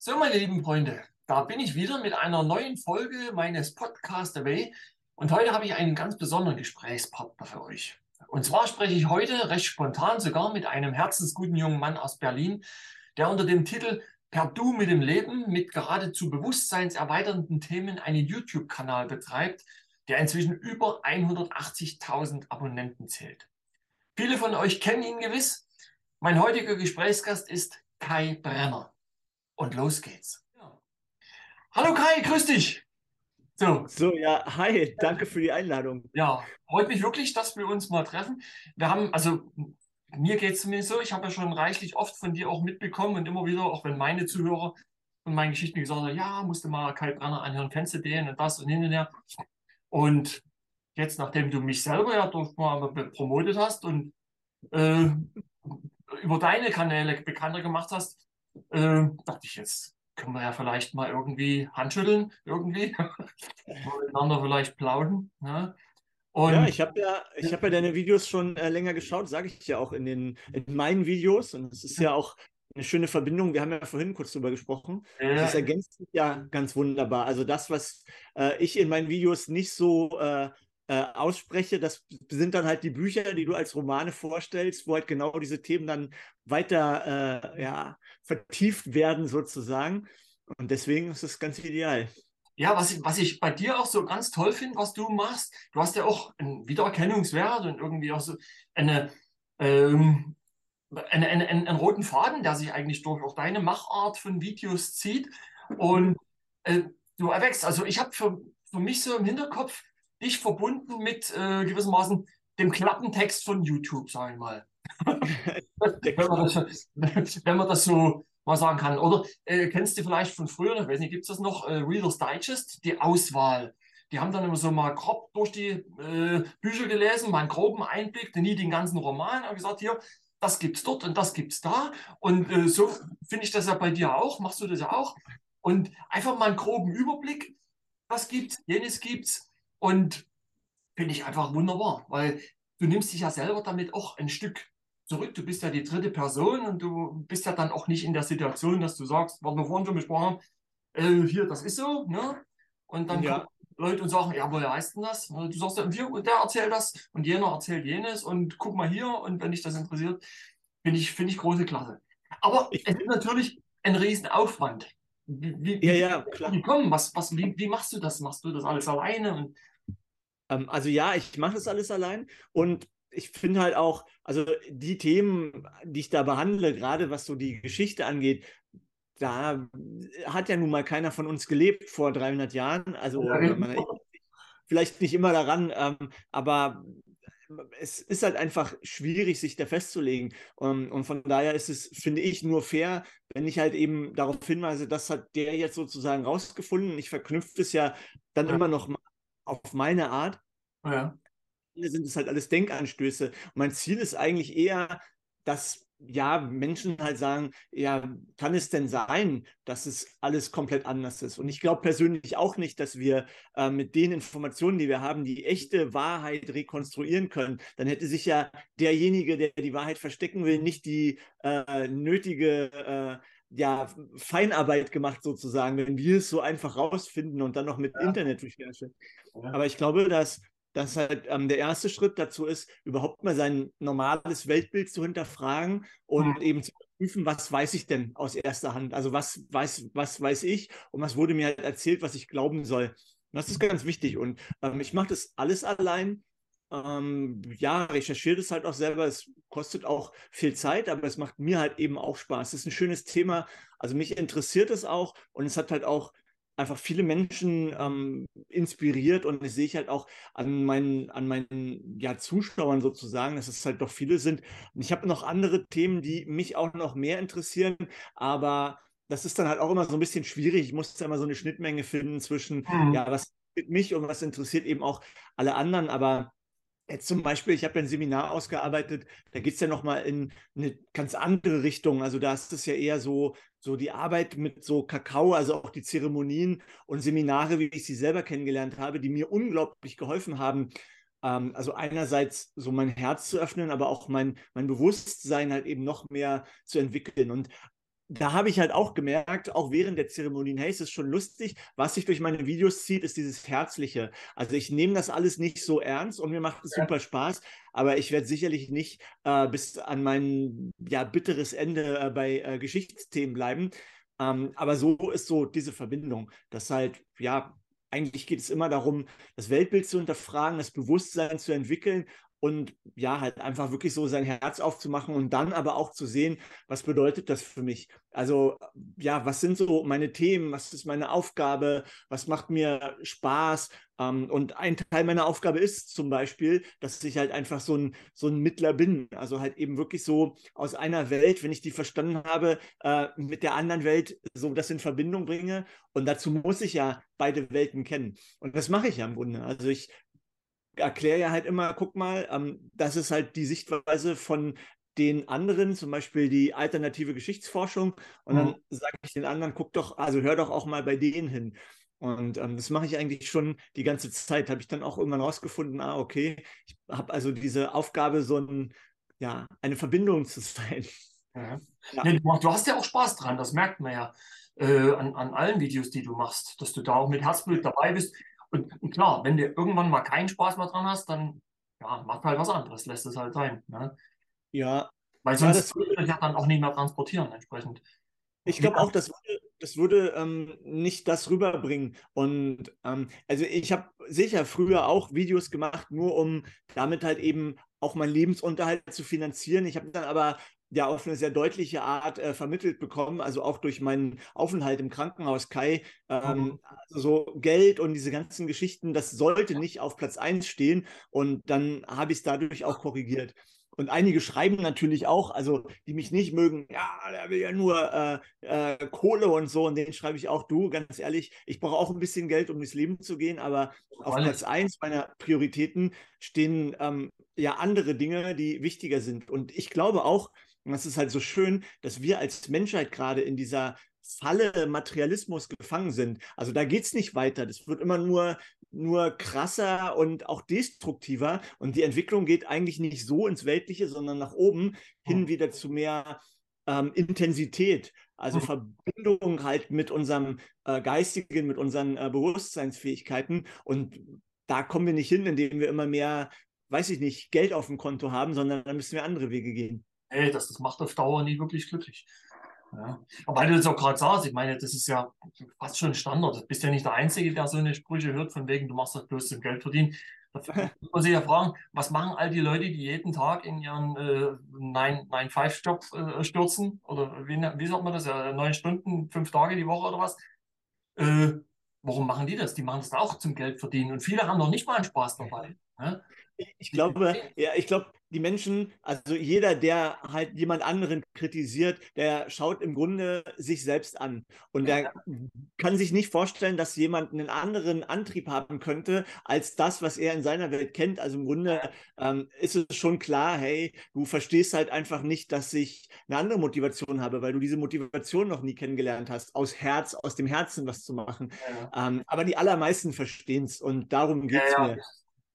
So, meine lieben Freunde, da bin ich wieder mit einer neuen Folge meines Podcast Away. Und heute habe ich einen ganz besonderen Gesprächspartner für euch. Und zwar spreche ich heute recht spontan sogar mit einem herzensguten jungen Mann aus Berlin, der unter dem Titel Per Du mit dem Leben mit geradezu bewusstseinserweiternden Themen einen YouTube-Kanal betreibt, der inzwischen über 180.000 Abonnenten zählt. Viele von euch kennen ihn gewiss. Mein heutiger Gesprächsgast ist Kai Brenner. Und los geht's. Ja. Hallo Kai, grüß dich. So. so, ja, hi, danke für die Einladung. Ja, freut mich wirklich, dass wir uns mal treffen. Wir haben, also mir geht es zumindest so, ich habe ja schon reichlich oft von dir auch mitbekommen und immer wieder, auch wenn meine Zuhörer von meinen Geschichten gesagt haben, ja, musste mal Kai Brenner anhören, kennst du den und das und hin und her. Und jetzt, nachdem du mich selber ja durch mal promotet hast und äh, über deine Kanäle bekannter gemacht hast, äh, dachte ich, jetzt können wir ja vielleicht mal irgendwie Handschütteln, irgendwie, miteinander vielleicht plaudern. Ne? Und ja, ich habe ja, ich habe ja deine Videos schon äh, länger geschaut, sage ich ja auch in den in meinen Videos und es ist ja auch eine schöne Verbindung. Wir haben ja vorhin kurz drüber gesprochen. Ja. Das ergänzt sich ja ganz wunderbar. Also das, was äh, ich in meinen Videos nicht so äh, äh, ausspreche, das sind dann halt die Bücher, die du als Romane vorstellst, wo halt genau diese Themen dann weiter äh, ja, vertieft werden sozusagen. Und deswegen ist es ganz ideal. Ja, was ich, was ich bei dir auch so ganz toll finde, was du machst, du hast ja auch einen Wiedererkennungswert und irgendwie auch so eine, ähm, eine, eine, einen, einen roten Faden, der sich eigentlich durch auch deine Machart von Videos zieht. Und äh, du erwächst, also ich habe für, für mich so im Hinterkopf, dich verbunden mit äh, gewissermaßen dem Klappentext von YouTube, sagen wir mal. wenn, man das, wenn man das so mal sagen kann. Oder äh, kennst du vielleicht von früher, ich weiß nicht, gibt es das noch, äh, Reader's Digest, die Auswahl. Die haben dann immer so mal grob durch die äh, Bücher gelesen, mal einen groben Einblick, nie den ganzen Roman, und gesagt, hier, das gibt's dort und das gibt's da. Und äh, so finde ich das ja bei dir auch, machst du das ja auch. Und einfach mal einen groben Überblick, was gibt's, jenes gibt's. Und finde ich einfach wunderbar, weil du nimmst dich ja selber damit auch ein Stück zurück. Du bist ja die dritte Person und du bist ja dann auch nicht in der Situation, dass du sagst, was wir vorhin schon besprochen haben, äh, hier, das ist so, ne? Und dann ja. Leute und sagen, ja, woher heißt denn das? Du sagst, ja, wir, und der erzählt das und jener erzählt jenes und guck mal hier und wenn dich das interessiert, finde ich, finde ich große Klasse. Aber ich es ist natürlich ein Riesenaufwand. Wie, wie, ja, ja, klar. Wie kommen? Was, was, wie, wie machst du das? Machst du das alles alleine? Ähm, also ja, ich mache das alles allein und ich finde halt auch, also die Themen, die ich da behandle, gerade was so die Geschichte angeht, da hat ja nun mal keiner von uns gelebt vor 300 Jahren. Also man, vielleicht nicht immer daran, ähm, aber es ist halt einfach schwierig, sich da festzulegen. Und, und, von daher ist es, finde ich, nur fair, wenn ich halt eben darauf hinweise, das hat der jetzt sozusagen rausgefunden. Ich verknüpfe es ja dann ja. immer noch auf meine Art. Ja. Sind es halt alles Denkanstöße. Und mein Ziel ist eigentlich eher, dass ja, Menschen halt sagen, ja, kann es denn sein, dass es alles komplett anders ist? Und ich glaube persönlich auch nicht, dass wir äh, mit den Informationen, die wir haben, die echte Wahrheit rekonstruieren können. Dann hätte sich ja derjenige, der die Wahrheit verstecken will, nicht die äh, nötige äh, ja, Feinarbeit gemacht sozusagen, wenn wir es so einfach rausfinden und dann noch mit ja. Internetrecherche. Ja. Aber ich glaube, dass dass halt ähm, der erste Schritt dazu ist, überhaupt mal sein normales Weltbild zu hinterfragen und mhm. eben zu prüfen, was weiß ich denn aus erster Hand? Also was weiß, was weiß ich und was wurde mir halt erzählt, was ich glauben soll. Und das ist ganz wichtig. Und ähm, ich mache das alles allein. Ähm, ja, recherchiere das halt auch selber. Es kostet auch viel Zeit, aber es macht mir halt eben auch Spaß. Es ist ein schönes Thema. Also mich interessiert es auch und es hat halt auch einfach viele Menschen ähm, inspiriert und das sehe ich halt auch an meinen, an meinen ja, Zuschauern sozusagen, dass es halt doch viele sind. Und ich habe noch andere Themen, die mich auch noch mehr interessieren, aber das ist dann halt auch immer so ein bisschen schwierig. Ich muss da immer so eine Schnittmenge finden zwischen, mhm. ja, was interessiert mich und was interessiert eben auch alle anderen, aber Jetzt zum Beispiel, ich habe ein Seminar ausgearbeitet, da geht es ja nochmal in eine ganz andere Richtung. Also da ist es ja eher so, so die Arbeit mit so Kakao, also auch die Zeremonien und Seminare, wie ich sie selber kennengelernt habe, die mir unglaublich geholfen haben. Ähm, also einerseits so mein Herz zu öffnen, aber auch mein, mein Bewusstsein halt eben noch mehr zu entwickeln. Und da habe ich halt auch gemerkt, auch während der Zeremonien, hey, es ist schon lustig, was sich durch meine Videos zieht, ist dieses Herzliche. Also ich nehme das alles nicht so ernst und mir macht es ja. super Spaß, aber ich werde sicherlich nicht äh, bis an mein ja, bitteres Ende äh, bei äh, Geschichtsthemen bleiben. Ähm, aber so ist so diese Verbindung, dass halt, ja, eigentlich geht es immer darum, das Weltbild zu hinterfragen, das Bewusstsein zu entwickeln und ja, halt einfach wirklich so sein Herz aufzumachen und dann aber auch zu sehen, was bedeutet das für mich? Also ja, was sind so meine Themen? Was ist meine Aufgabe? Was macht mir Spaß? Ähm, und ein Teil meiner Aufgabe ist zum Beispiel, dass ich halt einfach so ein, so ein Mittler bin. Also halt eben wirklich so aus einer Welt, wenn ich die verstanden habe, äh, mit der anderen Welt so das in Verbindung bringe. Und dazu muss ich ja beide Welten kennen. Und das mache ich ja im Grunde. Also ich erkläre ja halt immer, guck mal, ähm, das ist halt die Sichtweise von den anderen, zum Beispiel die alternative Geschichtsforschung. Und mhm. dann sage ich den anderen, guck doch, also hör doch auch mal bei denen hin. Und ähm, das mache ich eigentlich schon die ganze Zeit. Habe ich dann auch irgendwann rausgefunden, ah, okay, ich habe also diese Aufgabe, so ein, ja, eine Verbindung zu sein. Ja. Ja. Nee, du hast ja auch Spaß dran, das merkt man ja äh, an, an allen Videos, die du machst, dass du da auch mit Herzblut dabei bist. Und, und klar, wenn du irgendwann mal keinen Spaß mehr dran hast, dann ja, macht halt was anderes, lässt es halt sein. Ne? Ja. Weil sonst ja, würde ich ja dann auch nicht mehr transportieren entsprechend. Ich glaube auch, das würde, das würde ähm, nicht das rüberbringen. Und ähm, also ich habe sicher früher auch Videos gemacht, nur um damit halt eben auch meinen Lebensunterhalt zu finanzieren. Ich habe dann aber ja auf eine sehr deutliche Art äh, vermittelt bekommen, also auch durch meinen Aufenthalt im Krankenhaus Kai. Ähm, mhm. also so Geld und diese ganzen Geschichten, das sollte nicht auf Platz 1 stehen und dann habe ich es dadurch auch korrigiert. Und einige schreiben natürlich auch, also die mich nicht mögen, ja, der will ja nur äh, äh, Kohle und so. Und denen schreibe ich auch, du, ganz ehrlich, ich brauche auch ein bisschen Geld, um durchs Leben zu gehen, aber auf Platz 1 meiner Prioritäten stehen ähm, ja andere Dinge, die wichtiger sind. Und ich glaube auch, und das ist halt so schön, dass wir als Menschheit gerade in dieser Falle Materialismus gefangen sind. Also da geht es nicht weiter. Das wird immer nur, nur krasser und auch destruktiver. Und die Entwicklung geht eigentlich nicht so ins Weltliche, sondern nach oben hin hm. wieder zu mehr ähm, Intensität. Also mhm. Verbindung halt mit unserem äh, Geistigen, mit unseren äh, Bewusstseinsfähigkeiten. Und da kommen wir nicht hin, indem wir immer mehr, weiß ich nicht, Geld auf dem Konto haben, sondern da müssen wir andere Wege gehen nee, das, das macht auf Dauer nie wirklich glücklich. Ja. Aber weil du das auch gerade sagst, ich meine, das ist ja fast schon Standard. Du bist ja nicht der Einzige, der so eine Sprüche hört, von wegen, du machst das bloß zum Geld verdienen. Da muss man sich ja fragen, was machen all die Leute, die jeden Tag in ihren äh, 9-5-Job äh, stürzen? Oder wie, wie sagt man das? Ja, neun Stunden, fünf Tage die Woche oder was? Äh, warum machen die das? Die machen das auch zum Geld verdienen. Und viele haben noch nicht mal einen Spaß dabei. Ne? Ich glaube, ja, ich glaube, die Menschen, also jeder, der halt jemand anderen kritisiert, der schaut im Grunde sich selbst an. Und der kann sich nicht vorstellen, dass jemand einen anderen Antrieb haben könnte, als das, was er in seiner Welt kennt. Also im Grunde ähm, ist es schon klar, hey, du verstehst halt einfach nicht, dass ich eine andere Motivation habe, weil du diese Motivation noch nie kennengelernt hast, aus Herz, aus dem Herzen was zu machen. Ja. Ähm, aber die allermeisten verstehen es und darum geht es ja, ja. mir.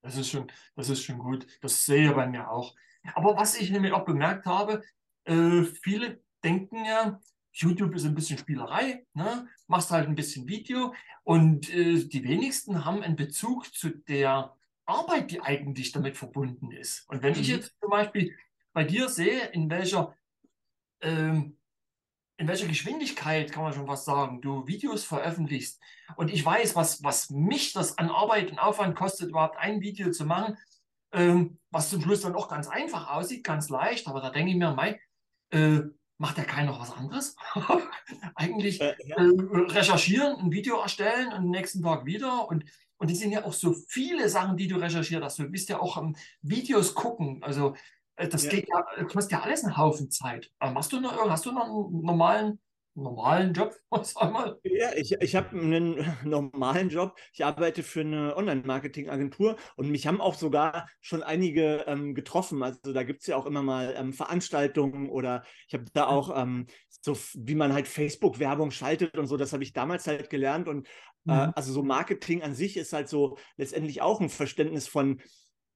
Das ist schon, das ist schon gut. Das sehe ich bei mir auch. Aber was ich nämlich auch bemerkt habe, äh, viele denken ja, YouTube ist ein bisschen Spielerei, ne? machst halt ein bisschen Video und äh, die wenigsten haben einen Bezug zu der Arbeit, die eigentlich damit verbunden ist. Und wenn mhm. ich jetzt zum Beispiel bei dir sehe, in welcher ähm, in welcher Geschwindigkeit, kann man schon was sagen, du Videos veröffentlichst. Und ich weiß, was, was mich das an Arbeit und Aufwand kostet, überhaupt ein Video zu machen, ähm, was zum Schluss dann auch ganz einfach aussieht, ganz leicht. Aber da denke ich mir, Mai, äh, macht ja keiner was anderes? Eigentlich äh, äh, recherchieren, ein Video erstellen und am nächsten Tag wieder. Und, und die sind ja auch so viele Sachen, die du recherchiert hast. Du bist ja auch am Videos gucken. Also das ja. geht ja, äh, kostet ja alles einen Haufen Zeit. Hast du noch, hast du noch einen normalen, normalen Job? Ja, ich, ich habe einen normalen Job. Ich arbeite für eine Online-Marketing-Agentur und mich haben auch sogar schon einige ähm, getroffen. Also da gibt es ja auch immer mal ähm, Veranstaltungen oder ich habe da auch ähm, so, wie man halt Facebook-Werbung schaltet und so, das habe ich damals halt gelernt. Und äh, mhm. also so Marketing an sich ist halt so letztendlich auch ein Verständnis von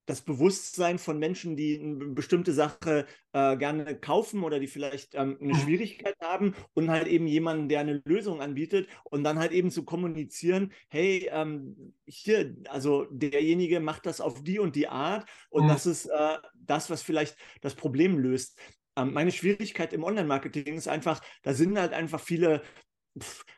das Bewusstsein von Menschen, die eine bestimmte Sache äh, gerne kaufen oder die vielleicht ähm, eine Mhm. Schwierigkeit haben und halt eben jemanden, der eine Lösung anbietet und dann halt eben zu kommunizieren, hey, ähm, hier, also derjenige macht das auf die und die Art und Mhm. das ist äh, das, was vielleicht das Problem löst. Ähm, meine Schwierigkeit im Online-Marketing ist einfach, da sind halt einfach viele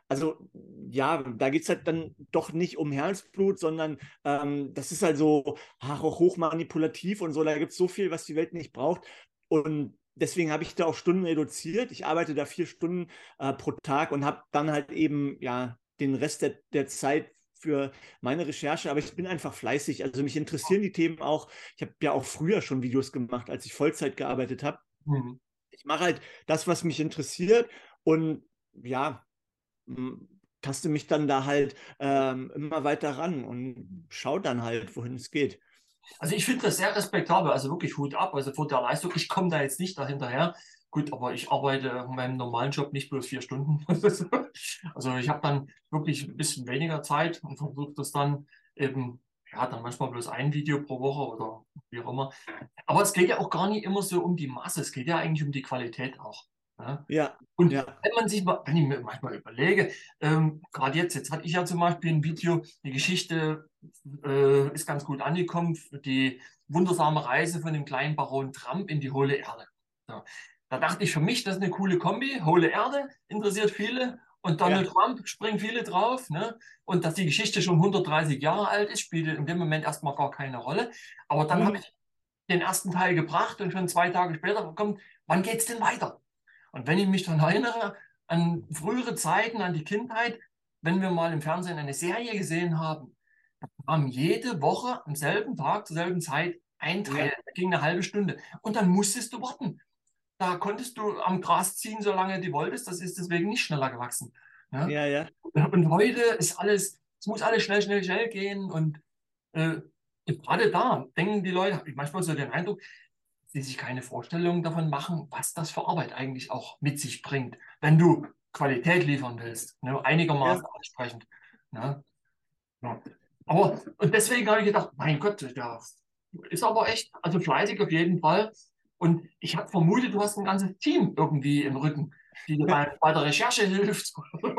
also ja, da geht es halt dann doch nicht um Herzblut, sondern ähm, das ist halt so ach, auch hochmanipulativ und so. Da gibt es so viel, was die Welt nicht braucht. Und deswegen habe ich da auch Stunden reduziert. Ich arbeite da vier Stunden äh, pro Tag und habe dann halt eben ja den Rest der, der Zeit für meine Recherche, aber ich bin einfach fleißig. Also mich interessieren die Themen auch. Ich habe ja auch früher schon Videos gemacht, als ich Vollzeit gearbeitet habe. Mhm. Ich mache halt das, was mich interessiert und ja, taste mich dann da halt ähm, immer weiter ran und schaue dann halt, wohin es geht. Also ich finde das sehr respektabel, also wirklich Hut ab, also vor der Leistung. Ich komme da jetzt nicht dahinterher. Gut, aber ich arbeite in meinem normalen Job nicht bloß vier Stunden. Also ich habe dann wirklich ein bisschen weniger Zeit und versuche das dann eben, ja, dann manchmal bloß ein Video pro Woche oder wie auch immer. Aber es geht ja auch gar nicht immer so um die Masse, es geht ja eigentlich um die Qualität auch. Ja? Ja, Und ja, wenn man sich mal, wenn ich mir manchmal überlege, ähm, gerade jetzt, jetzt hatte ich ja zum Beispiel ein Video, die Geschichte äh, ist ganz gut angekommen, die wundersame Reise von dem kleinen Baron Trump in die hohle Erde. So. Da dachte ich für mich, das ist eine coole Kombi. Hohle Erde interessiert viele und Donald Ja. Trump springen viele drauf. Ne? Und dass die Geschichte schon 130 Jahre alt ist, spielte in dem Moment erstmal gar keine Rolle. Aber dann Mhm. habe ich den ersten Teil gebracht und schon zwei Tage später kommt, wann geht's denn weiter? Und wenn ich mich dann erinnere an frühere Zeiten, an die Kindheit, wenn wir mal im Fernsehen eine Serie gesehen haben, da kam jede Woche am selben Tag, zur selben Zeit ein Teil, Ja. das ging eine halbe Stunde. Und dann musstest du warten. Da konntest du am Gras ziehen, solange du wolltest. Das ist deswegen nicht schneller gewachsen. Ne? ja, ja. Und heute ist alles, es muss alles schnell, schnell, schnell gehen. Und äh, gerade da denken die Leute, habe ich manchmal so den Eindruck, die sich keine Vorstellung davon machen, was das für Arbeit eigentlich auch mit sich bringt, wenn du Qualität liefern willst, ne? einigermaßen ansprechend. Ne? Ja. Aber und deswegen habe ich gedacht, mein Gott, der ist aber echt, also fleißig auf jeden Fall. Und ich habe vermutet, du hast ein ganzes Team irgendwie im Rücken, die dir bei, bei der Recherche hilft.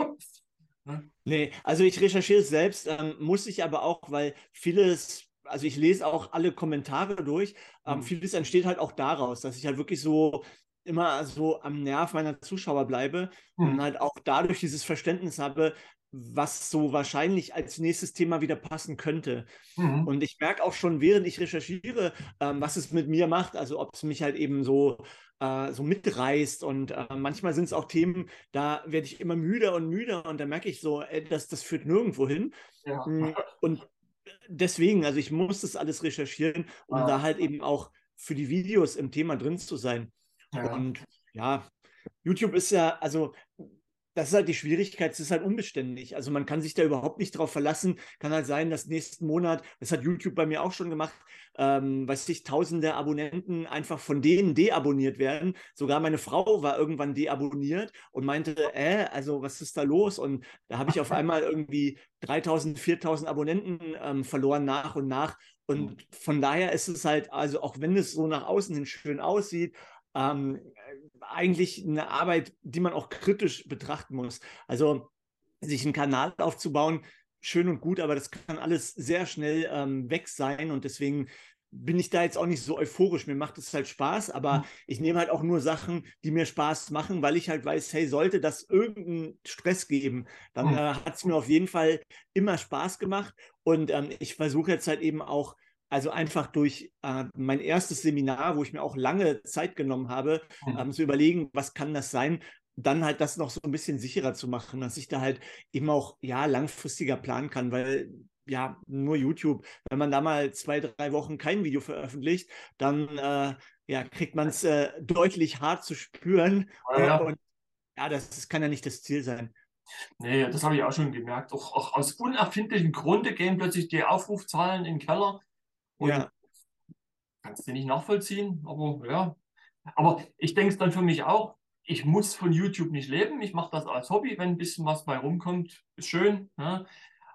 Nee, also ich recherchiere es selbst, ähm, muss ich aber auch, weil vieles, also ich lese auch alle Kommentare durch, ähm, Mhm. vieles entsteht halt auch daraus, dass ich halt wirklich so immer so am Nerv meiner Zuschauer bleibe und Hm. halt auch dadurch dieses Verständnis habe, was so wahrscheinlich als nächstes Thema wieder passen könnte. Mhm. Und ich merke auch schon, während ich recherchiere, ähm, was es mit mir macht, also ob es mich halt eben so, äh, so mitreißt. Und äh, manchmal sind es auch Themen, da werde ich immer müder und müder und da merke ich so, ey, das, das führt nirgendwo hin. Ja. Mm, Und deswegen, also ich muss das alles recherchieren, um Ah. da halt eben auch für die Videos im Thema drin zu sein. Ja. Und ja, YouTube ist ja, also das ist halt die Schwierigkeit, es ist halt unbeständig. Also man kann sich da überhaupt nicht drauf verlassen. Kann halt sein, dass nächsten Monat, das hat YouTube bei mir auch schon gemacht, ähm, weiß ich, tausende Abonnenten einfach von denen deabonniert werden. Sogar meine Frau war irgendwann deabonniert und meinte, äh, also was ist da los? Und da habe ich auf einmal irgendwie 3000, 4000 Abonnenten ähm, verloren nach und nach. Und von daher ist es halt, also auch wenn es so nach außen hin schön aussieht, ähm, eigentlich eine Arbeit, die man auch kritisch betrachten muss. Also sich einen Kanal aufzubauen, schön und gut, aber das kann alles sehr schnell ähm, weg sein und deswegen bin ich da jetzt auch nicht so euphorisch. Mir macht es halt Spaß, aber Mhm. ich nehme halt auch nur Sachen, die mir Spaß machen, weil ich halt weiß, hey, sollte das irgendeinen Stress geben, dann Mhm. äh, hat es mir auf jeden Fall immer Spaß gemacht und ähm, ich versuche jetzt halt eben auch also einfach durch äh, mein erstes Seminar, wo ich mir auch lange Zeit genommen habe, Mhm. ähm, zu überlegen, was kann das sein, dann halt das noch so ein bisschen sicherer zu machen, dass ich da halt eben auch ja langfristiger planen kann, weil ja nur YouTube, wenn man da mal zwei, drei Wochen kein Video veröffentlicht, dann äh, ja kriegt man es äh, deutlich hart zu spüren Ja, und ja, das, das kann ja nicht das Ziel sein. Nee, das habe ich auch schon gemerkt. Auch, auch aus unerfindlichem Grunde gehen plötzlich die Aufrufzahlen in den Keller. Und Ja. kannst du nicht nachvollziehen, aber ja. Aber ich denke es dann für mich auch, ich muss von YouTube nicht leben. Ich mache das als Hobby, wenn ein bisschen was bei rumkommt, ist schön. Ne?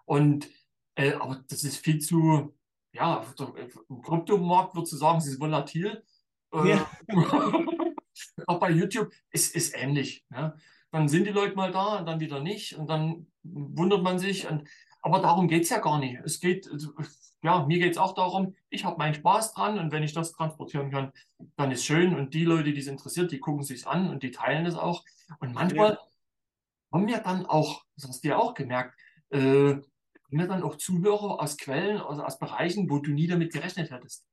Und äh, aber das ist viel zu, ja, im Kryptomarkt würdest du sagen, es ist volatil. Äh, Ja. auch bei YouTube ist es ähnlich. Ne? Dann sind die Leute mal da und dann wieder nicht und dann wundert man sich. Und, aber darum geht es ja gar nicht. Es geht, ja, mir geht es auch darum, ich habe meinen Spaß dran und wenn ich das transportieren kann, dann ist schön. Und die Leute, die es interessiert, die gucken sich an und die teilen es auch. Und manchmal haben wir dann auch, das hast du ja auch gemerkt, äh, haben wir dann auch Zuhörer aus Quellen, also aus Bereichen, wo du nie damit gerechnet hättest.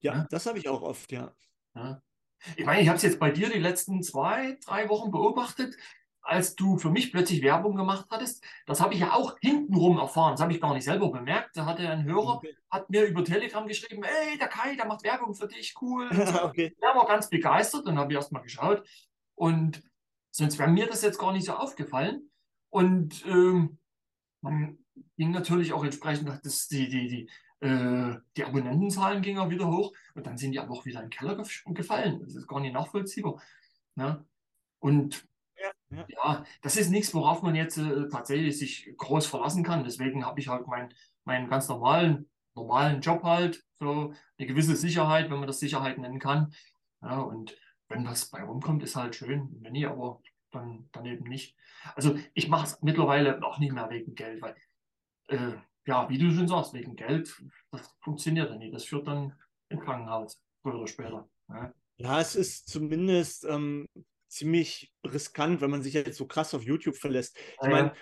Ja, Ja. das habe ich auch oft, ja. Ja. Ich meine, ich habe es jetzt bei dir die letzten zwei, drei Wochen beobachtet, als du für mich plötzlich Werbung gemacht hattest. Das habe ich ja auch hintenrum erfahren. Das habe ich gar nicht selber bemerkt. Da hatte ein Hörer, Okay. hat mir über Telegram geschrieben, ey, der Kai, der macht Werbung für dich, cool. Okay. Der war ganz begeistert und habe ich erst mal geschaut. Und sonst wäre mir das jetzt gar nicht so aufgefallen. Und ähm, man ging natürlich auch entsprechend, das, die, die, die, äh, die Abonnentenzahlen gingen auch wieder hoch und dann sind die aber auch wieder in den Keller gef- gefallen. Das ist gar nicht nachvollziehbar. Ne? Und Ja, ja. das ist nichts, worauf man jetzt äh, tatsächlich sich groß verlassen kann. Deswegen habe ich halt meinen meinen ganz normalen, normalen Job halt, so eine gewisse Sicherheit, wenn man das Sicherheit nennen kann. Ja, und wenn was bei rumkommt, ist halt schön. Wenn nicht, aber dann, dann eben nicht. Also ich mache es mittlerweile auch nicht mehr wegen Geld, weil, äh, ja, wie du schon sagst, wegen Geld, das funktioniert ja nicht. Das führt dann im Krankenhaus, früher oder später. Ja. Ja, es ist zumindest ähm, ziemlich riskant, wenn man sich jetzt so krass auf YouTube verlässt. Ich Ja, meine,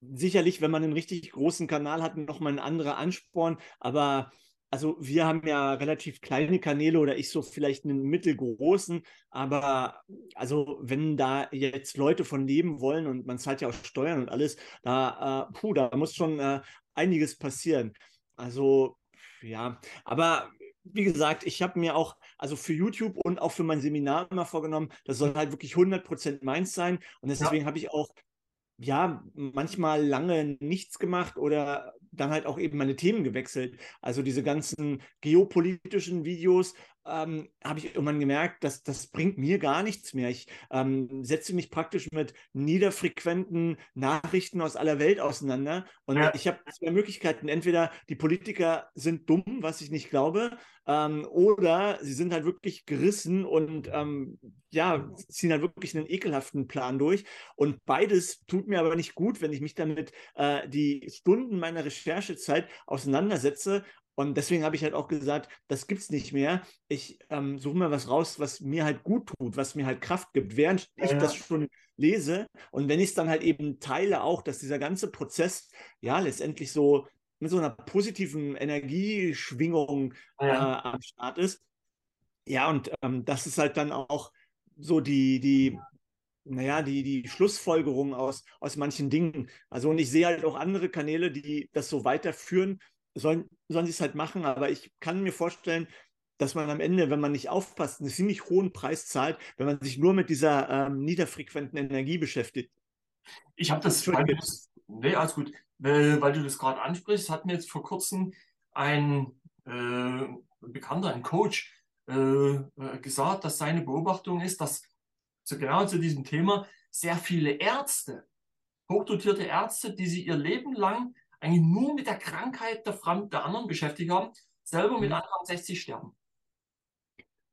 sicherlich, wenn man einen richtig großen Kanal hat, nochmal ein anderer Ansporn, aber also wir haben ja relativ kleine Kanäle oder ich so vielleicht einen mittelgroßen, aber also wenn da jetzt Leute von leben wollen und man zahlt ja auch Steuern und alles, da, äh, puh, da muss schon äh, einiges passieren. Also ja, aber wie gesagt, ich habe mir auch, also für YouTube und auch für mein Seminar immer vorgenommen, das soll halt wirklich 100% meins sein. Und deswegen habe ich auch ja, manchmal lange nichts gemacht oder dann halt auch eben meine Themen gewechselt. Also diese ganzen geopolitischen Videos ähm, habe ich irgendwann gemerkt, dass das bringt mir gar nichts mehr. Ich ähm, setze mich praktisch mit niederfrequenten Nachrichten aus aller Welt auseinander und Ja. ich habe zwei Möglichkeiten. Entweder die Politiker sind dumm, was ich nicht glaube, ähm, oder sie sind halt wirklich gerissen und ähm, ja, ziehen halt wirklich einen ekelhaften Plan durch. Und beides tut mir aber nicht gut, wenn ich mich damit äh, die Stunden meiner Recherchezeit auseinandersetze. Und deswegen habe ich halt auch gesagt, das gibt es nicht mehr. Ich ähm, suche mir was raus, was mir halt gut tut, was mir halt Kraft gibt, während ich Ja, ja. das schon lese. Und wenn ich es dann halt eben teile, auch, dass dieser ganze Prozess ja letztendlich so mit so einer positiven Energieschwingung äh, Ja. am Start ist. Ja, und ähm, das ist halt dann auch so die, die, naja, die, die Schlussfolgerung aus, aus manchen Dingen. Also, und ich sehe halt auch andere Kanäle, die das so weiterführen, sollen, sollen sie es halt machen, aber ich kann mir vorstellen, dass man am Ende, wenn man nicht aufpasst, einen ziemlich hohen Preis zahlt, wenn man sich nur mit dieser ähm, niederfrequenten Energie beschäftigt. Ich habe das, weil du das, nee, alles gut, weil, weil du das gerade ansprichst, hat mir jetzt vor kurzem ein äh, Bekannter, ein Coach, äh, äh, gesagt, dass seine Beobachtung ist, dass so genau zu diesem Thema sehr viele Ärzte, hochdotierte Ärzte, die sich ihr Leben lang eigentlich nur mit der Krankheit der, Fram der anderen beschäftigt haben, selber mit Mhm. Anfang 60 sterben.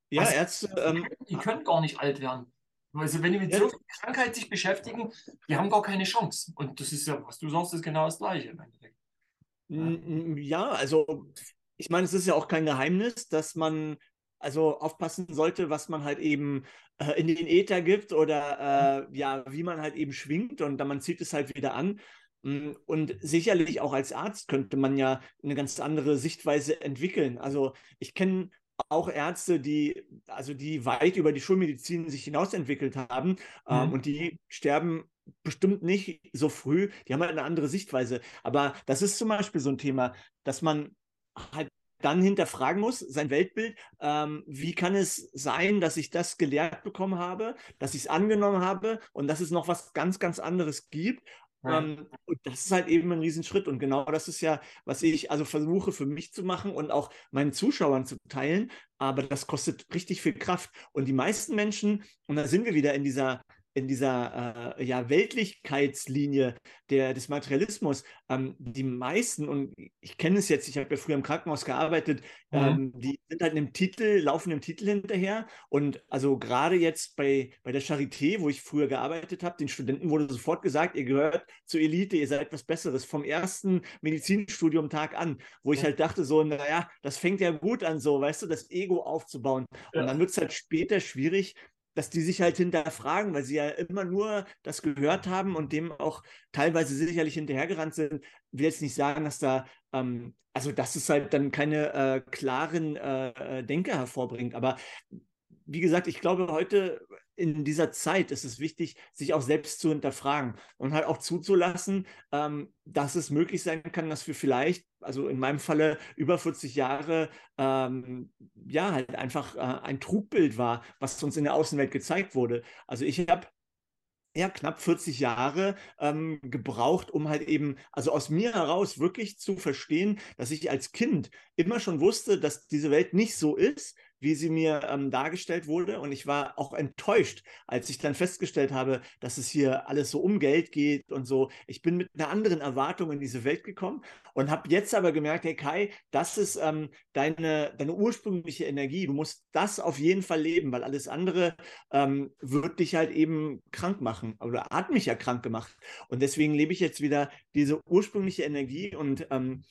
Ja, Also, Ärzte, Die ähm, können, die können gar nicht alt werden. Also wenn die mit Ja. so viel Krankheit sich beschäftigen, die haben gar keine Chance. Und das ist ja, was du sagst, ist genau das Gleiche im Endeffekt. Mm, Ja, also ich meine, es ist ja auch kein Geheimnis, dass man also aufpassen sollte, was man halt eben äh, in den Äther gibt oder äh, ja, wie man halt eben schwingt und dann man zieht es halt wieder an. Mm, Und sicherlich auch als Arzt könnte man ja eine ganz andere Sichtweise entwickeln. Also ich kenne auch Ärzte, die also die weit über die Schulmedizin sich hinausentwickelt haben ähm, Mhm. und die sterben bestimmt nicht so früh. Die haben halt eine andere Sichtweise. Aber das ist zum Beispiel so ein Thema, dass man halt dann hinterfragen muss, sein Weltbild, ähm, wie kann es sein, dass ich das gelehrt bekommen habe, dass ich es angenommen habe und dass es noch was ganz, ganz anderes gibt. Ja. Ähm, und das ist halt eben ein Riesenschritt. Und genau das ist ja, was ich also versuche für mich zu machen und auch meinen Zuschauern zu teilen. Aber das kostet richtig viel Kraft. Und die meisten Menschen, und da sind wir wieder in dieser in dieser äh, ja, Weltlichkeitslinie der, des Materialismus, ähm, die meisten, und ich kenne es jetzt, ich habe ja früher im Krankenhaus gearbeitet, mhm. ähm, die sind halt einem Titel, laufen dem Titel hinterher. Und also gerade jetzt bei, bei der Charité, wo ich früher gearbeitet habe, den Studenten wurde sofort gesagt, ihr gehört zur Elite, ihr seid was Besseres, vom ersten Medizinstudium Tag an, wo ich halt dachte, so, naja, das fängt ja gut an, so, weißt du, das Ego aufzubauen. Und dann wird es halt später schwierig, dass die sich halt hinterfragen, weil sie ja immer nur das gehört haben und dem auch teilweise sicherlich hinterhergerannt sind. Ich will jetzt nicht sagen, dass da, ähm, also dass es halt dann keine äh, klaren äh, äh Denker hervorbringt, aber wie gesagt, ich glaube, heute in dieser Zeit ist es wichtig, sich auch selbst zu hinterfragen und halt auch zuzulassen, ähm, dass es möglich sein kann, dass wir vielleicht, also in meinem Falle über 40 Jahre, ähm, ja, halt einfach äh, ein Trugbild war, was uns in der Außenwelt gezeigt wurde. Also ich habe ja, knapp 40 Jahre ähm, gebraucht, um halt eben, also aus mir heraus wirklich zu verstehen, dass ich als Kind immer schon wusste, dass diese Welt nicht so ist, wie sie mir ähm, dargestellt wurde. Und ich war auch enttäuscht, als ich dann festgestellt habe, dass es hier alles so um Geld geht und so. Ich bin mit einer anderen Erwartung in diese Welt gekommen und habe jetzt aber gemerkt, hey Kai, das ist ähm, deine, deine ursprüngliche Energie. Du musst das auf jeden Fall leben, weil alles andere ähm, wird dich halt eben krank machen oder hat mich ja krank gemacht. Und deswegen lebe ich jetzt wieder diese ursprüngliche Energie und ähm,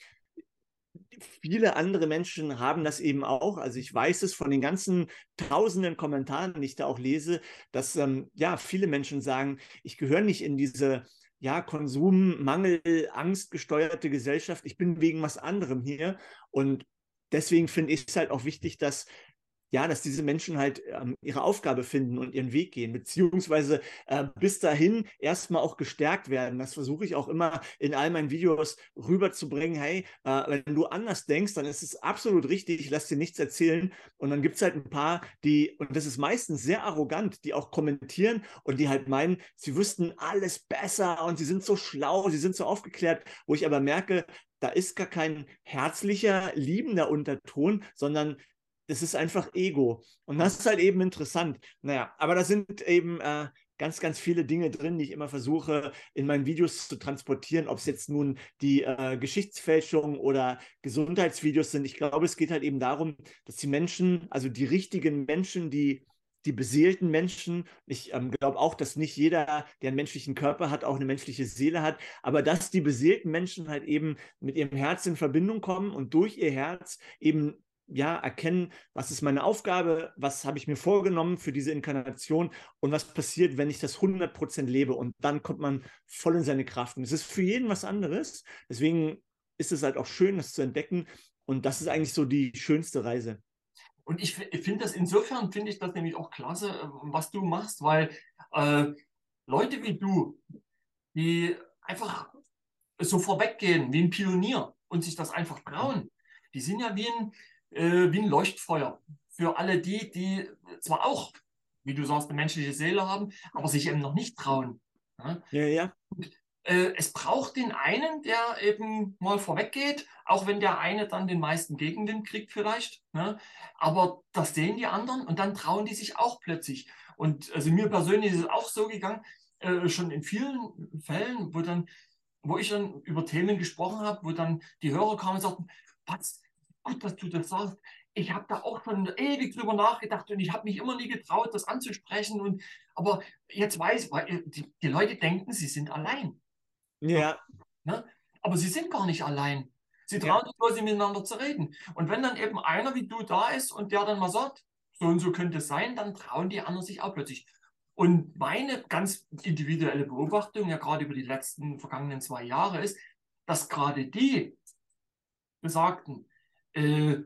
viele andere Menschen haben das eben auch. Also ich weiß es von den ganzen tausenden Kommentaren, die ich da auch lese, dass ähm, ja viele Menschen sagen, ich gehöre nicht in diese ja, Konsum, Mangel, Angst gesteuerte Gesellschaft. Ich bin wegen was anderem hier. Und deswegen finde ich es halt auch wichtig, dass ja, dass diese Menschen halt ähm, ihre Aufgabe finden und ihren Weg gehen, beziehungsweise äh, bis dahin erstmal auch gestärkt werden. Das versuche ich auch immer in all meinen Videos rüberzubringen. Hey, äh, wenn du anders denkst, dann ist es absolut richtig, lass dir nichts erzählen. Und dann gibt es halt ein paar, die, und das ist meistens sehr arrogant, die auch kommentieren und die halt meinen, sie wüssten alles besser und sie sind so schlau, sie sind so aufgeklärt, wo ich aber merke, da ist gar kein herzlicher, liebender Unterton, sondern das ist einfach Ego. Und das ist halt eben interessant. Naja, aber da sind eben äh, ganz, ganz viele Dinge drin, die ich immer versuche, in meinen Videos zu transportieren, ob es jetzt nun die äh, Geschichtsfälschung oder Gesundheitsvideos sind. Ich glaube, es geht halt eben darum, dass die Menschen, also die richtigen Menschen, die die beseelten Menschen. Ich ähm, glaube auch, dass nicht jeder, der einen menschlichen Körper hat, auch eine menschliche Seele hat, aber dass die beseelten Menschen halt eben mit ihrem Herz in Verbindung kommen und durch ihr Herz eben ja, erkennen, was ist meine Aufgabe, was habe ich mir vorgenommen für diese Inkarnation und was passiert, wenn ich das 100% lebe und dann kommt man voll in seine Kraft. Und es ist für jeden was anderes. Deswegen ist es halt auch schön, das zu entdecken und das ist eigentlich so die schönste Reise. Und ich, finde das insofern, finde ich das nämlich auch klasse, äh, was du machst, weil äh, Leute wie du, die einfach so vorweggehen, wie ein Pionier und sich das einfach trauen, die sind ja wie ein, äh, wie ein Leuchtfeuer für alle die, die zwar auch, wie du sagst, eine menschliche Seele haben, aber sich eben noch nicht trauen. Ja, ja. ja. Und, äh, es braucht den einen, der eben mal vorweggeht, auch wenn der eine dann den meisten Gegenwind kriegt vielleicht. Ne? Aber das sehen die anderen und dann trauen die sich auch plötzlich. Und also mir persönlich ist es auch so gegangen, äh, schon in vielen Fällen, wo dann, wo ich dann über Themen gesprochen habe, wo dann die Hörer kamen und sagten, Patz, gut, dass du das sagst. Ich habe da auch schon ewig drüber nachgedacht und ich habe mich immer nie getraut, das anzusprechen. Und, aber jetzt weiß, weil die, die Leute denken, sie sind allein. Ja. Ne? Aber sie sind gar nicht allein. Sie trauen sich bloß miteinander zu reden. Und wenn dann eben einer wie du da ist und der dann mal sagt, so und so könnte es sein, dann trauen die anderen sich auch plötzlich. Und meine ganz individuelle Beobachtung, ja gerade über die letzten vergangenen zwei Jahre, ist, dass gerade die Besagten, äh,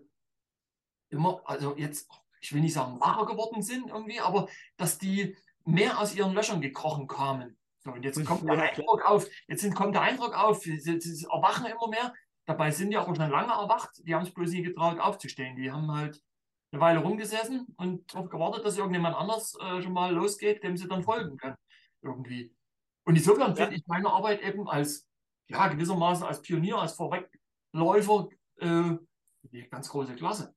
immer, also jetzt, ich will nicht sagen wacher geworden sind irgendwie, aber dass die mehr aus ihren Löchern gekrochen kamen. So, und jetzt kommt der Eindruck auf, jetzt sind, kommt der Eindruck auf, sie, sie, erwachen immer mehr. Dabei sind die auch schon lange erwacht. Die haben es bloß nie getraut, aufzustehen. Die haben halt eine Weile rumgesessen und darauf gewartet, dass irgendjemand anders äh, schon mal losgeht, dem sie dann folgen können. Irgendwie. Und insofern ja. finde ich meine Arbeit eben als, ja, gewissermaßen als Pionier, als Vorwegläufer äh, die ganz große Klasse.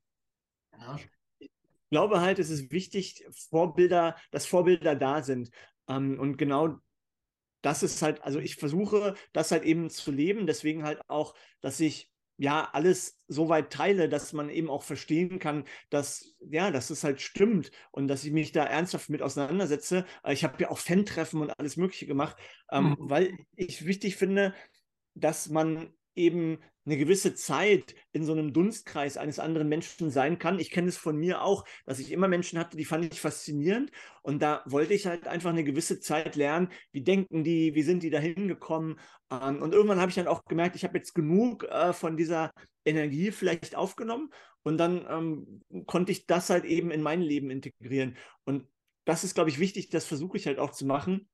Ja. Ich glaube halt, es ist wichtig, Vorbilder, dass Vorbilder da sind. Ähm, und genau das ist halt, also ich versuche das halt eben zu leben, deswegen halt auch, dass ich ja alles so weit teile, dass man eben auch verstehen kann, dass ja, dass es halt stimmt und dass ich mich da ernsthaft mit auseinandersetze. Ich habe ja auch Fan-Treffen und alles Mögliche gemacht, ähm, mhm. weil ich wichtig finde, dass man eben eine gewisse Zeit in so einem Dunstkreis eines anderen Menschen sein kann. Ich kenne es von mir auch, dass ich immer Menschen hatte, die fand ich faszinierend. Und da wollte ich halt einfach eine gewisse Zeit lernen, wie denken die, wie sind die da hingekommen. Ähm, und irgendwann habe ich dann auch gemerkt, ich habe jetzt genug äh, von dieser Energie vielleicht aufgenommen. Und dann ähm, konnte ich das halt eben in mein Leben integrieren. Und das ist, glaube ich, wichtig, das versuche ich halt auch zu machen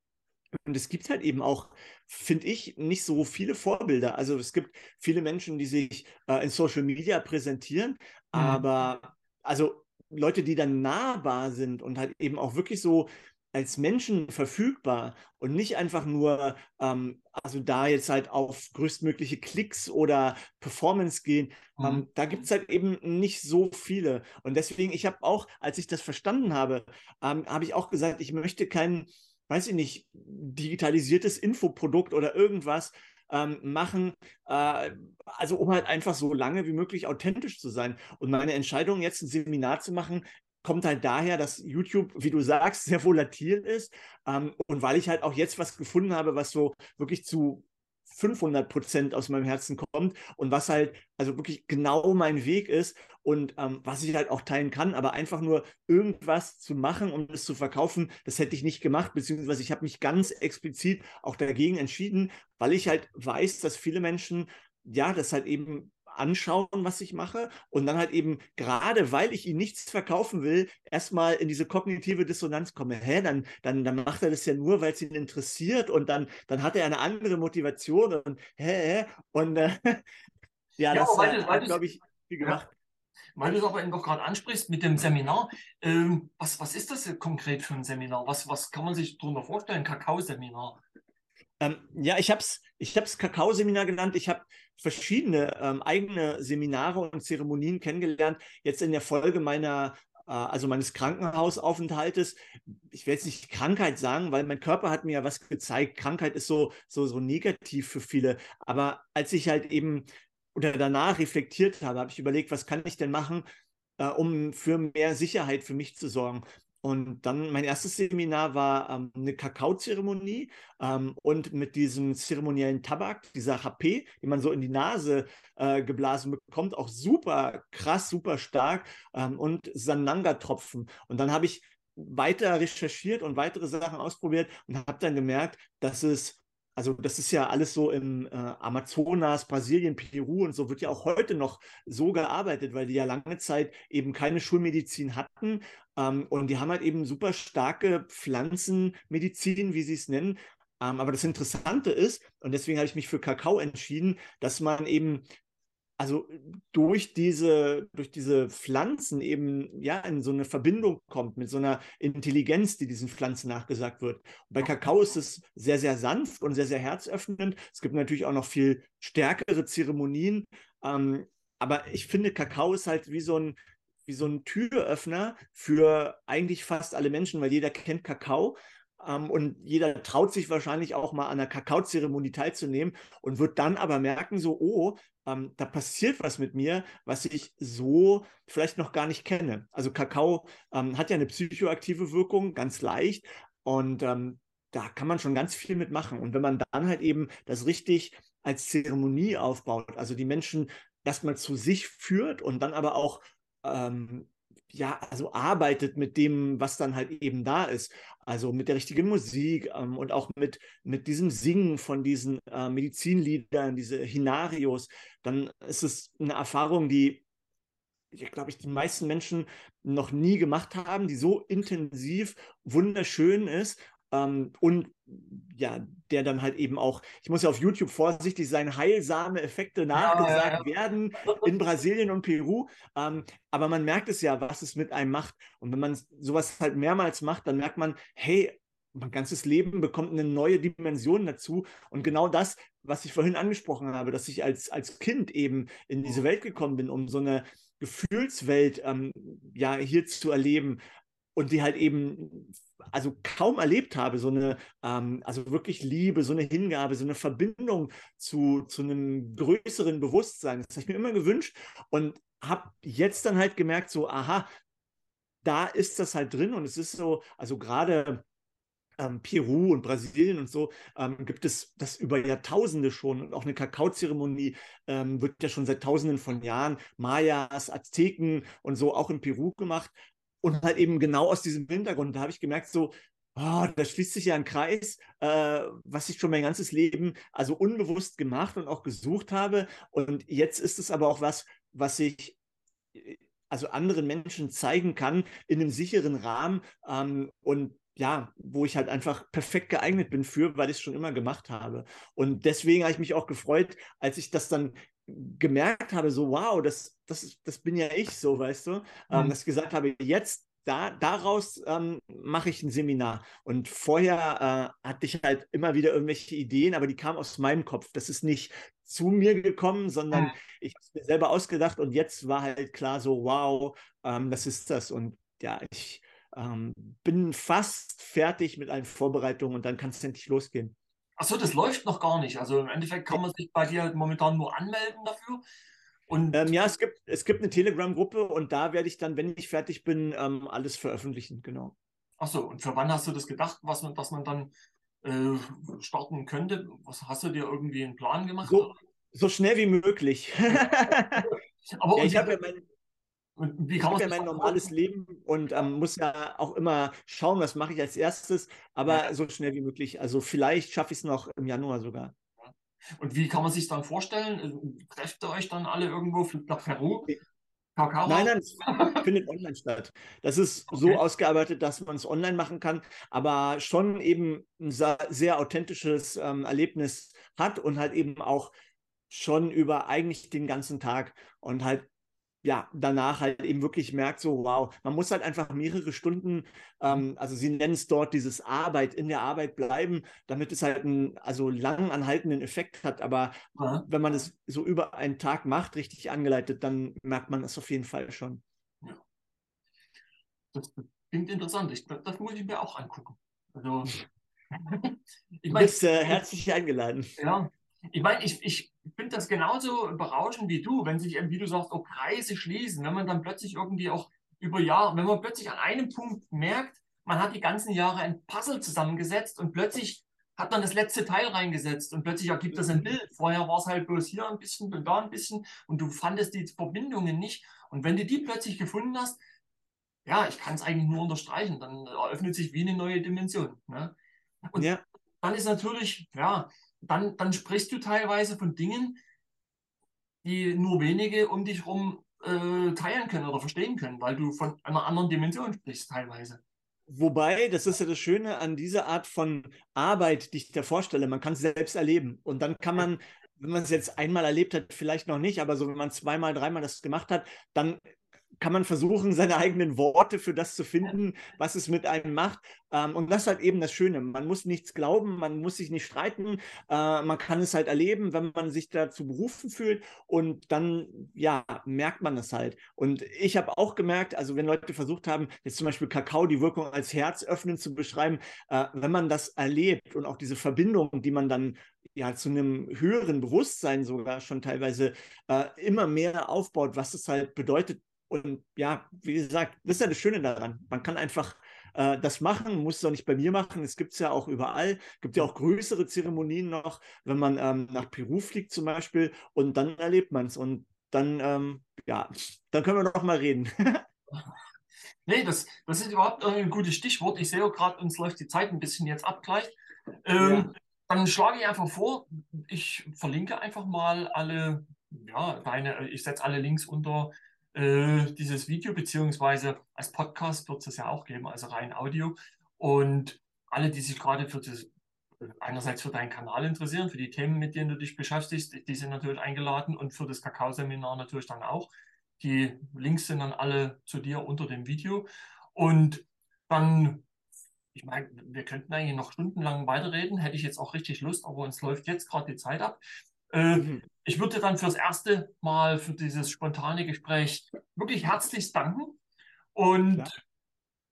und es gibt halt eben auch, finde ich, nicht so viele Vorbilder. Also es gibt viele Menschen, die sich äh, in Social Media präsentieren, mhm. aber also Leute, die dann nahbar sind und halt eben auch wirklich so als Menschen verfügbar und nicht einfach nur, ähm, also da jetzt halt auf größtmögliche Klicks oder Performance gehen, mhm. ähm, da gibt es halt eben nicht so viele. Und deswegen, ich habe auch, als ich das verstanden habe, ähm, habe ich auch gesagt, ich möchte keinen weiß ich nicht, digitalisiertes Infoprodukt oder irgendwas ähm, machen, äh, also um halt einfach so lange wie möglich authentisch zu sein. Und meine Entscheidung, jetzt ein Seminar zu machen, kommt halt daher, dass YouTube, wie du sagst, sehr volatil ist ähm, und weil ich halt auch jetzt was gefunden habe, was so wirklich zu 500 Prozent aus meinem Herzen kommt und was halt also wirklich genau mein Weg ist und ähm, was ich halt auch teilen kann, aber einfach nur irgendwas zu machen und es zu verkaufen, das hätte ich nicht gemacht, beziehungsweise ich habe mich ganz explizit auch dagegen entschieden, weil ich halt weiß, dass viele Menschen ja, das halt eben anschauen, was ich mache und dann halt eben, gerade weil ich ihm nichts verkaufen will, erstmal in diese kognitive Dissonanz komme. Hä, dann, dann, dann macht er das ja nur, weil es ihn interessiert und dann, dann hat er eine andere Motivation und hä, hä und äh, ja, ja, das hat, glaube ich, viel gemacht. Ja. Weil du es aber eben doch gerade ansprichst mit dem Seminar, ähm, was, was ist das konkret für ein Seminar? Was, was kann man sich darunter vorstellen? Kakao-Seminar? Ähm, ja, ich habe es ich hab's Kakao-Seminar genannt. Ich habe verschiedene ähm, eigene Seminare und Zeremonien kennengelernt. Jetzt in der Folge meiner, äh, also meines Krankenhausaufenthaltes. Ich will jetzt nicht Krankheit sagen, weil mein Körper hat mir ja was gezeigt. Krankheit ist so, so, so negativ für viele. Aber als ich halt eben oder danach reflektiert habe, habe ich überlegt, was kann ich denn machen, äh, um für mehr Sicherheit für mich zu sorgen. Und dann mein erstes Seminar war ähm, eine Kakaozeremonie ähm, und mit diesem zeremoniellen Tabak, dieser HP, den man so in die Nase äh, geblasen bekommt, auch super krass, super stark ähm, und Sananga-Tropfen. Und dann habe ich weiter recherchiert und weitere Sachen ausprobiert und habe dann gemerkt, dass es also das ist ja alles so im äh, Amazonas, Brasilien, Peru und so wird ja auch heute noch so gearbeitet, weil die ja lange Zeit eben keine Schulmedizin hatten ähm, und die haben halt eben super starke Pflanzenmedizin, wie sie es nennen. Ähm, aber das Interessante ist, und deswegen habe ich mich für Kakao entschieden, dass man eben also durch diese, durch diese Pflanzen eben ja in so eine Verbindung kommt mit so einer Intelligenz, die diesen Pflanzen nachgesagt wird. Und bei Kakao ist es sehr, sehr sanft und sehr, sehr herzöffnend. Es gibt natürlich auch noch viel stärkere Zeremonien. Ähm, aber ich finde, Kakao ist halt wie so ein, wie so ein Türöffner für eigentlich fast alle Menschen, weil jeder kennt Kakao. Ähm, und jeder traut sich wahrscheinlich auch mal an einer Kakaozeremonie teilzunehmen und wird dann aber merken, so, oh, ähm, da passiert was mit mir, was ich so vielleicht noch gar nicht kenne. Also Kakao ähm, hat ja eine psychoaktive Wirkung, ganz leicht. Und ähm, da kann man schon ganz viel mitmachen. Und wenn man dann halt eben das richtig als Zeremonie aufbaut, also die Menschen erstmal zu sich führt und dann aber auch ähm, ja, also arbeitet mit dem, was dann halt eben da ist. Also mit der richtigen Musik ähm, und auch mit, mit diesem Singen von diesen äh, Medizinliedern, diese Hinarios, dann ist es eine Erfahrung, die, ich glaube ich, die meisten Menschen noch nie gemacht haben, die so intensiv wunderschön ist ähm, und ja, der dann halt eben auch, ich muss ja auf YouTube vorsichtig sein, heilsame Effekte nachgesagt ja, ja, werden in Brasilien und Peru. Ähm, aber man merkt es ja, was es mit einem macht. Und wenn man sowas halt mehrmals macht, dann merkt man, hey, mein ganzes Leben bekommt eine neue Dimension dazu. Und genau das, was ich vorhin angesprochen habe, dass ich als, als Kind eben in diese Welt gekommen bin, um so eine Gefühlswelt ähm, ja hier zu erleben und die halt eben also kaum erlebt habe, so eine, ähm, also wirklich Liebe, so eine Hingabe, so eine Verbindung zu, zu einem größeren Bewusstsein. Das habe ich mir immer gewünscht und habe jetzt dann halt gemerkt, so, aha, da ist das halt drin und es ist so, also gerade ähm, Peru und Brasilien und so ähm, gibt es das über Jahrtausende schon und auch eine Kakaozeremonie ähm, wird ja schon seit Tausenden von Jahren Mayas, Azteken und so auch in Peru gemacht und halt eben genau aus diesem Hintergrund. Da habe ich gemerkt, so, oh, da schließt sich ja ein Kreis, äh, was ich schon mein ganzes Leben also unbewusst gemacht und auch gesucht habe und jetzt ist es aber auch was, was ich also anderen Menschen zeigen kann in einem sicheren Rahmen ähm, und ja, wo ich halt einfach perfekt geeignet bin für, weil ich es schon immer gemacht habe. Und deswegen habe ich mich auch gefreut, als ich das dann gemerkt habe, so wow, das, das, das bin ja ich so, weißt du, ähm, mhm. ähm, dass ich gesagt habe, jetzt da, daraus ähm, mache ich ein Seminar. Und vorher äh, hatte ich halt immer wieder irgendwelche Ideen, aber die kamen aus meinem Kopf. Das ist nicht zu mir gekommen, sondern ja. ich habe es mir selber ausgedacht und jetzt war halt klar so, wow, ähm, das ist das. Und ja, ich ähm, bin fast fertig mit allen Vorbereitungen und dann kann es endlich losgehen. Achso, das läuft noch gar nicht. Also im Endeffekt kann man sich bei dir momentan nur anmelden dafür. Und ähm, ja, es gibt, es gibt eine Telegram-Gruppe und da werde ich dann, wenn ich fertig bin, ähm, alles veröffentlichen, genau. Achso, und für wann hast du das gedacht, was man, dass man dann äh, starten könnte? Was hast du dir irgendwie einen Plan gemacht? So, so schnell wie möglich. Aber ja, ich habe ja mein, und wie ich habe ja mein normales Leben und ähm, muss ja auch immer schauen, was mache ich als erstes, aber ja. so schnell wie möglich. Also vielleicht schaffe ich es noch im Januar sogar. Und wie kann man sich dann vorstellen? Äh, trefft ihr euch dann alle irgendwo, nach Peru? Kakao? Nein, nein, es findet online statt. Das ist okay. so ausgearbeitet, dass man es online machen kann, aber schon eben ein sehr authentisches ähm, Erlebnis hat und halt eben auch schon über eigentlich den ganzen Tag und halt ja, danach halt eben wirklich merkt, so, wow, man muss halt einfach mehrere Stunden, ähm, also sie nennen es dort dieses Arbeit, in der Arbeit bleiben, damit es halt einen, also lang anhaltenden Effekt hat. Aber ja. wenn man es so über einen Tag macht, richtig angeleitet, dann merkt man es auf jeden Fall schon. Ja. Das klingt interessant. Ich, das muss ich mir auch angucken. Also, ich mein, du bist äh, herzlich eingeladen. Ja, ich meine, ich, ich finde das genauso berauschend wie du, wenn sich, wie du sagst, auch Kreise schließen, wenn man dann plötzlich irgendwie auch über Jahre, wenn man plötzlich an einem Punkt merkt, man hat die ganzen Jahre ein Puzzle zusammengesetzt und plötzlich hat man das letzte Teil reingesetzt und plötzlich ergibt das ein mhm. Bild. Vorher war es halt bloß hier ein bisschen und da ein bisschen und du fandest die Verbindungen nicht. Und wenn du die plötzlich gefunden hast, ja, ich kann es eigentlich nur unterstreichen, dann eröffnet sich wie eine neue Dimension. Ne? Und ja. dann ist natürlich, ja, dann, dann sprichst du teilweise von Dingen, die nur wenige um dich herum äh, teilen können oder verstehen können, weil du von einer anderen Dimension sprichst teilweise. Wobei, das ist ja das Schöne an dieser Art von Arbeit, die ich dir vorstelle, man kann es selbst erleben. Und dann kann man, wenn man es jetzt einmal erlebt hat, vielleicht noch nicht, aber so wenn man zweimal, dreimal das gemacht hat, dann kann man versuchen, seine eigenen Worte für das zu finden, was es mit einem macht. Ähm, und das ist halt eben das Schöne. Man muss nichts glauben, man muss sich nicht streiten, äh, man kann es halt erleben, wenn man sich dazu berufen fühlt und dann, ja, merkt man es halt. Und ich habe auch gemerkt, also wenn Leute versucht haben, jetzt zum Beispiel Kakao, die Wirkung als Herz öffnen zu beschreiben, äh, wenn man das erlebt und auch diese Verbindung, die man dann ja zu einem höheren Bewusstsein sogar schon teilweise äh, immer mehr aufbaut, was es halt bedeutet, und ja, wie gesagt, das ist ja das Schöne daran. Man kann einfach äh, das machen, muss es doch nicht bei mir machen. Es gibt es ja auch überall. Es gibt ja auch größere Zeremonien noch, wenn man ähm, nach Peru fliegt zum Beispiel und dann erlebt man es. Und dann, ähm, ja, dann können wir noch mal reden. nee, das, das ist überhaupt ein gutes Stichwort. Ich sehe gerade, uns läuft die Zeit ein bisschen jetzt ab gleich. Ähm, ja. Dann schlage ich einfach vor, ich verlinke einfach mal alle, ja, deine, ich setze alle Links unter äh, dieses Video, beziehungsweise als Podcast wird es ja auch geben, also rein Audio. Und alle, die sich gerade für das, einerseits für deinen Kanal interessieren, für die Themen, mit denen du dich beschäftigst, die sind natürlich eingeladen und für das Kakao-Seminar natürlich dann auch. Die Links sind dann alle zu dir unter dem Video. Und dann, ich meine, wir könnten eigentlich noch stundenlang weiterreden, hätte ich jetzt auch richtig Lust, aber uns läuft jetzt gerade die Zeit ab. Äh, mhm. Ich würde dann fürs erste Mal für dieses spontane Gespräch wirklich herzlichst danken. Und ja,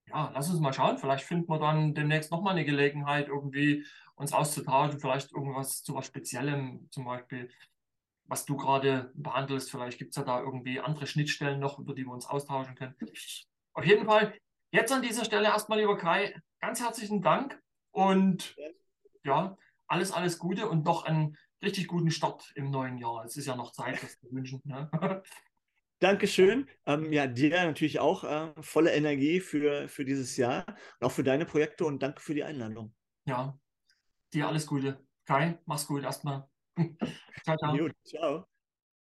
ja, lass uns mal schauen. Vielleicht finden wir dann demnächst nochmal eine Gelegenheit, irgendwie uns auszutauschen. Vielleicht irgendwas zu was Speziellem, zum Beispiel, was du gerade behandelst. Vielleicht gibt es ja da irgendwie andere Schnittstellen noch, über die wir uns austauschen können. Auf jeden Fall, jetzt an dieser Stelle erstmal, lieber Kai, ganz herzlichen Dank und ja, alles, alles Gute und noch einen richtig guten Start im neuen Jahr. Es ist ja noch Zeit, das zu wünschen. Ne? Dankeschön. Ähm, ja, dir natürlich auch äh, volle Energie für, für dieses Jahr und auch für deine Projekte und danke für die Einladung. Ja, dir alles Gute. Kai, mach's gut erstmal. ciao, ciao. Jo, ciao.